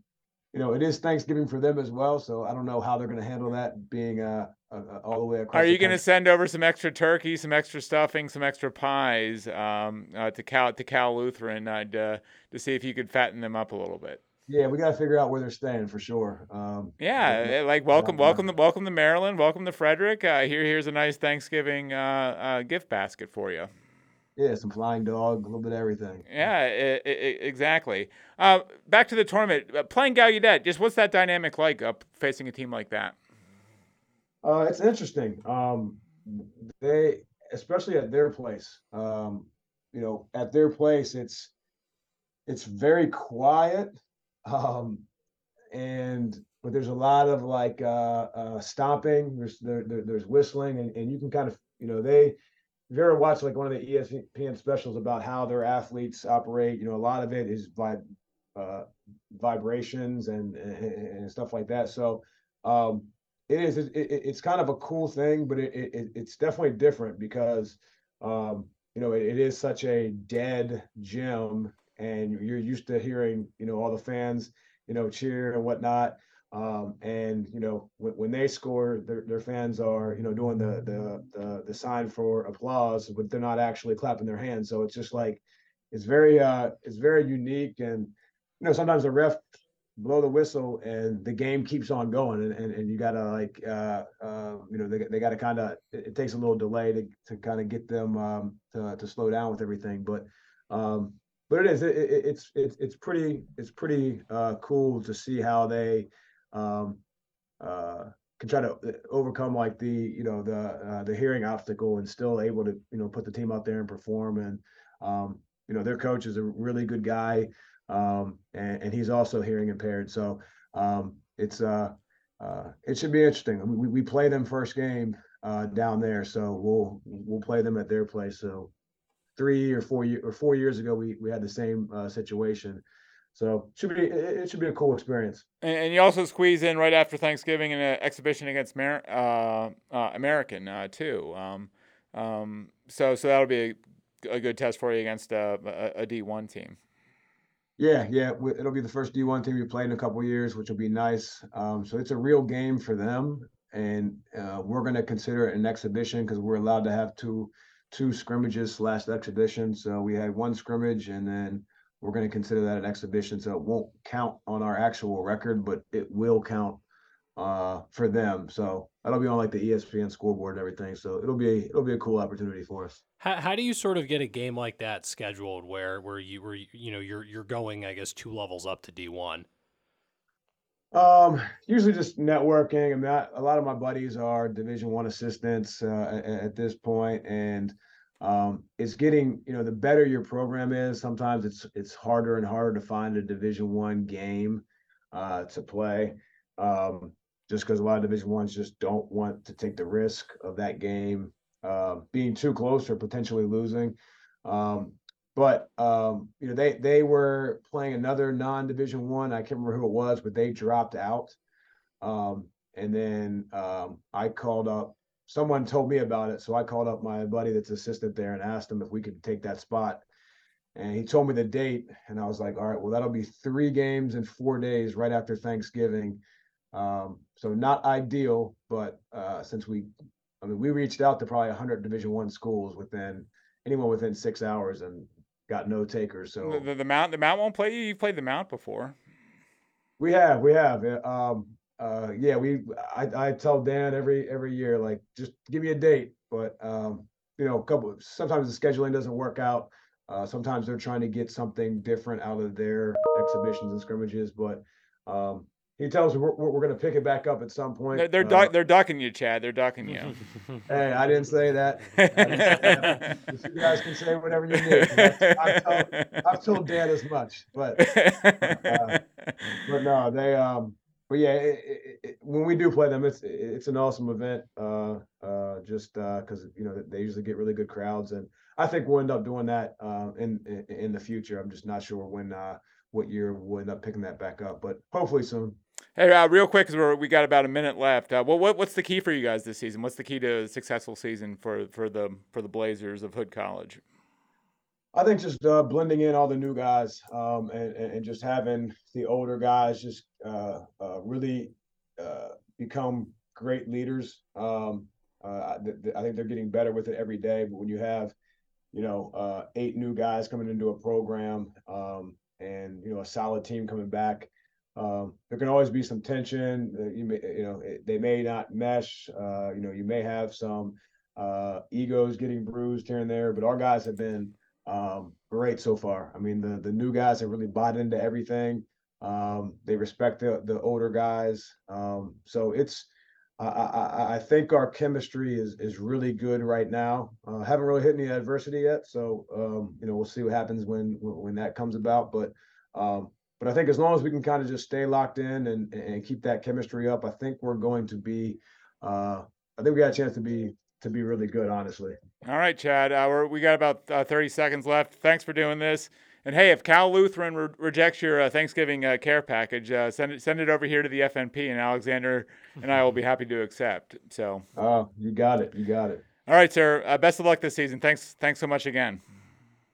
you know, it is Thanksgiving for them as well. So I don't know how they're going to handle that being uh, uh, all the way across. Are you going to send over some extra turkey, some extra stuffing, some extra pies um, uh, to Cal to Cal Lutheran uh, to see if you could fatten them up a little bit? Yeah, we got to figure out where they're staying for sure. Um, yeah, like welcome, welcome to welcome to Maryland, welcome to Frederick. Uh, here, here's a nice Thanksgiving uh, uh, gift basket for you. Yeah, some flying dog, a little bit of everything. Yeah, it, it, exactly. Uh, back to the tournament, uh, playing Gallaudet. Just what's that dynamic like up facing a team like that? Uh, it's interesting. Um, they, especially at their place, um, you know, at their place, it's it's very quiet, um, and but there's a lot of like uh, uh, stomping. There's there, there, there's whistling, and, and you can kind of you know they if you ever watch like one of the ESPN specials about how their athletes operate, you know, a lot of it is by uh, vibrations and, and stuff like that. So um, it is it, it's kind of a cool thing, but it, it it's definitely different because um, you know it, it is such a dead gym, and you're used to hearing you know all the fans you know cheer and whatnot. Um, and you know when, when they score, their, their fans are you know doing the, the the the sign for applause, but they're not actually clapping their hands. So it's just like it's very uh it's very unique and you know, sometimes the ref blow the whistle and the game keeps on going and, and, and you gotta like uh, uh, you know they, they gotta kind of it, it, takes a little delay to, to kind of get them um, to, to slow down with everything but um, but it is it, it, it's it's it's pretty it's pretty uh, cool to see how they um, uh, can try to uh, overcome like the you know the uh, the hearing obstacle and still able to you know put the team out there and perform and um, you know their coach is a really good guy um, and, and, he's also hearing impaired. So um, it's uh, uh, it should be interesting. We, we play them first game uh, down there, so we'll we'll play them at their place. So three or four year, or four years ago, we we had the same uh, situation. So should be it should be a cool experience. And, and you also squeeze in right after Thanksgiving in an exhibition against Mer- uh, uh, American uh, too. Um, um, so so that'll be a, a, good test for you against a, a, a D one team. Yeah, yeah, it'll be the first D1 team we played in a couple years, which will be nice. Um, so it's a real game for them, and uh, we're going to consider it an exhibition because we're allowed to have two two scrimmages slash exhibition. So we had one scrimmage, and then we're going to consider that an exhibition. So it won't count on our actual record, but it will count uh, for them. So that'll be on like the ESPN scoreboard and everything. So it'll be it'll be a cool opportunity for us. How, how do you sort of get a game like that scheduled where where you where you know you're you're going I guess two levels up to D one? Um, usually just networking. I mean, a lot of my buddies are Division One assistants uh, at, at, this point, and um, it's getting you know the better your program is. Sometimes it's it's harder and harder to find a Division One game uh, to play. Um, just because a lot of Division ones just don't want to take the risk of that game uh, being too close or potentially losing. Um, but um, you know they they were playing another non-division one. I can't remember who it was, but they dropped out. Um, and then um, I called up. Someone told me about it, so I called up my buddy that's assistant there and asked him if we could take that spot. And he told me the date, and I was like, "All right, well that'll be three games in four days, right after Thanksgiving." Um, so not ideal, but uh, since we, I mean, we reached out to probably 100 Division One schools within anyone within six hours and got no takers. So the, the, the Mount, the Mount won't play you. You've played the Mount before. We have, we have. Um, uh, yeah, we. I, I tell Dan every every year, like, just give me a date. But um, you know, a couple. Sometimes the scheduling doesn't work out. Uh, sometimes they're trying to get something different out of their exhibitions and scrimmages, but um, he tells me we're, we're going to pick it back up at some point. They're they're, uh, duck, they're ducking you, Chad. They're ducking you. hey, I didn't say that. you guys can say whatever you need. I've, told, I've told Dan as much, but uh, but no, they um. But yeah, it, it, it, when we do play them, it's it's an awesome event. Uh, uh, just because uh, you know they usually get really good crowds, and I think we'll end up doing that uh, in, in in the future. I'm just not sure when uh what year we'll end up picking that back up, but hopefully soon. Hey, uh, real quick, because we got about a minute left. Uh, what, what what's the key for you guys this season? What's the key to a successful season for for the for the Blazers of Hood College? I think just uh, blending in all the new guys um, and, and just having the older guys just uh, uh, really uh, become great leaders. Um, I, th- I, think they're getting better with it every day. But when you have, you know, eight new guys coming into a program um, and you know a solid team coming back, um, there can always be some tension. You may, you know, they may not mesh. Uh, you know, you may have some uh, egos getting bruised here and there, but our guys have been um, great so far. I mean, the the new guys have really bought into everything. Um, they respect the the older guys. Um, so it's I, I, I, think our chemistry is is really good right now. Uh, haven't really hit any adversity yet, so um, you know we'll see what happens when when that comes about. But um, but I think as long as we can kind of just stay locked in and and keep that chemistry up, I think we're going to be. Uh, I think we got a chance to be to be really good, honestly. All right, Chad. Uh, we got about uh, 30 seconds left. Thanks for doing this. And hey, if Cal Lutheran re- rejects your uh, Thanksgiving uh, care package, uh, send it send it over here to the FNP, and Alexander and I will be happy to accept. So. Oh, you got it. You got it. All right, sir. Uh, best of luck this season. Thanks. Thanks so much again.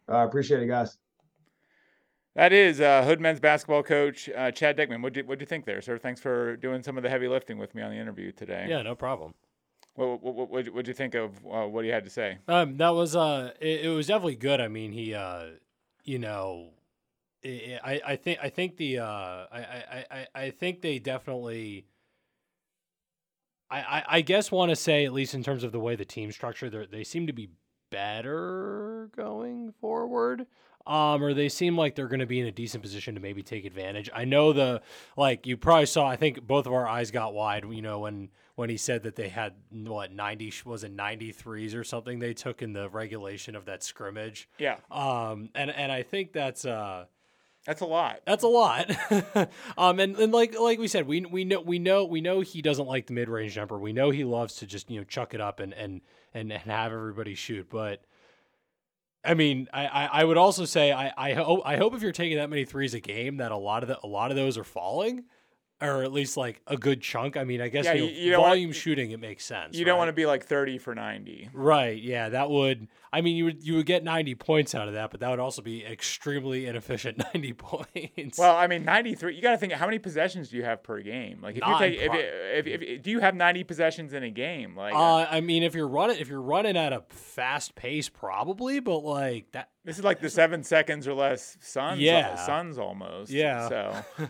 I appreciate it, guys. That is uh, Hood men's basketball coach uh, Chad Dickman. What do what do you think there, sir? Thanks for doing some of the heavy lifting with me on the interview today. Yeah, no problem. What what what would you think of uh, what he had to say? Um, that was uh, it, it, was definitely good. I mean, he uh, you know, I, I think I think the uh, I, I, I, I think they definitely I, I, I guess want to say at least in terms of the way the team structure they seem to be better going forward um, or they seem like they're going to be in a decent position to maybe take advantage. I know the like you probably saw. I think both of our eyes got wide. You know when when he said that they had what ninety was it ninety threes or something they took in the regulation of that scrimmage. Yeah. Um, and and I think that's uh. That's a lot. That's a lot. um, and, and like like we said, we we know we know we know he doesn't like the mid range jumper. We know he loves to just you know chuck it up and and and, and have everybody shoot. But I mean, I, I, would also say I, I hope I hope if you're taking that many threes a game that a lot of the a lot of those are falling or at least like a good chunk. I mean, I guess Yeah, you you- volume want- shooting it makes sense. You don't want to be like 30 for 90. Right. Yeah, that would. I mean, you would you would get ninety points out of that, but that would also be extremely inefficient ninety points. Well, I mean, 93. You got to think how many possessions do you have per game? Like if you take if, if, if, if do you have 90 possessions in a game? Like uh, uh, I mean, if you're running if you're running at a fast pace, probably, but like that. this is like the 7 seconds or less Suns Yeah. Suns almost. Yeah. So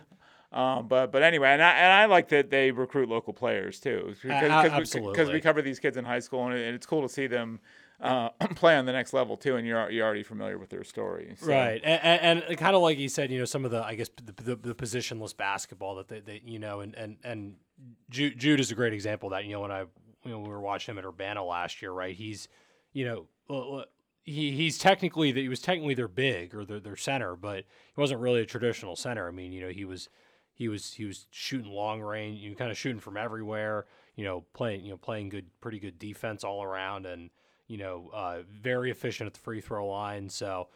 Um, but but anyway, and I, and I like that they recruit local players too, because A- a- because we, we cover these kids in high school, and, it, and it's cool to see them uh, play on the next level too. And you're you're already familiar with their story, so. Right, and, and, kind of like you said, you know, some of the I guess the, the, the positionless basketball that they, they you know, and and and Jude, Jude is a great example of that. You know, when I you know we were watching him at Urbana last year, right? He's you know. He, he's technically that he was technically their big or their, their center, but he wasn't really a traditional center. I mean, you know, he was he was he was shooting long range, you know, kind of shooting from everywhere. You know, playing you know playing good, pretty good defense all around, and you know, uh, very efficient at the free throw line. So,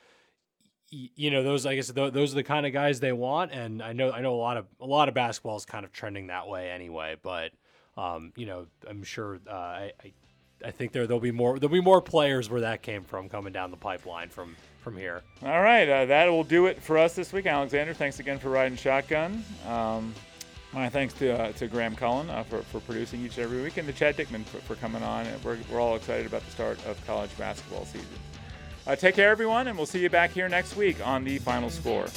y- you know, those I guess th- those are the kind of guys they want, and I know I know a lot of a lot of basketball is kind of trending that way anyway. But um, you know, I'm sure uh, I, I I think there there'll be more there'll be more players where that came from coming down the pipeline from from here. All right, uh, that will do it for us this week. Alexander, thanks again for riding shotgun. Um, my thanks to, uh, to Graham Cullen uh, for, for producing each and every week, and to Chad Dickman for, for coming on. We're, we're all excited about the start of college basketball season. Uh, take care, everyone, and we'll see you back here next week on the final score.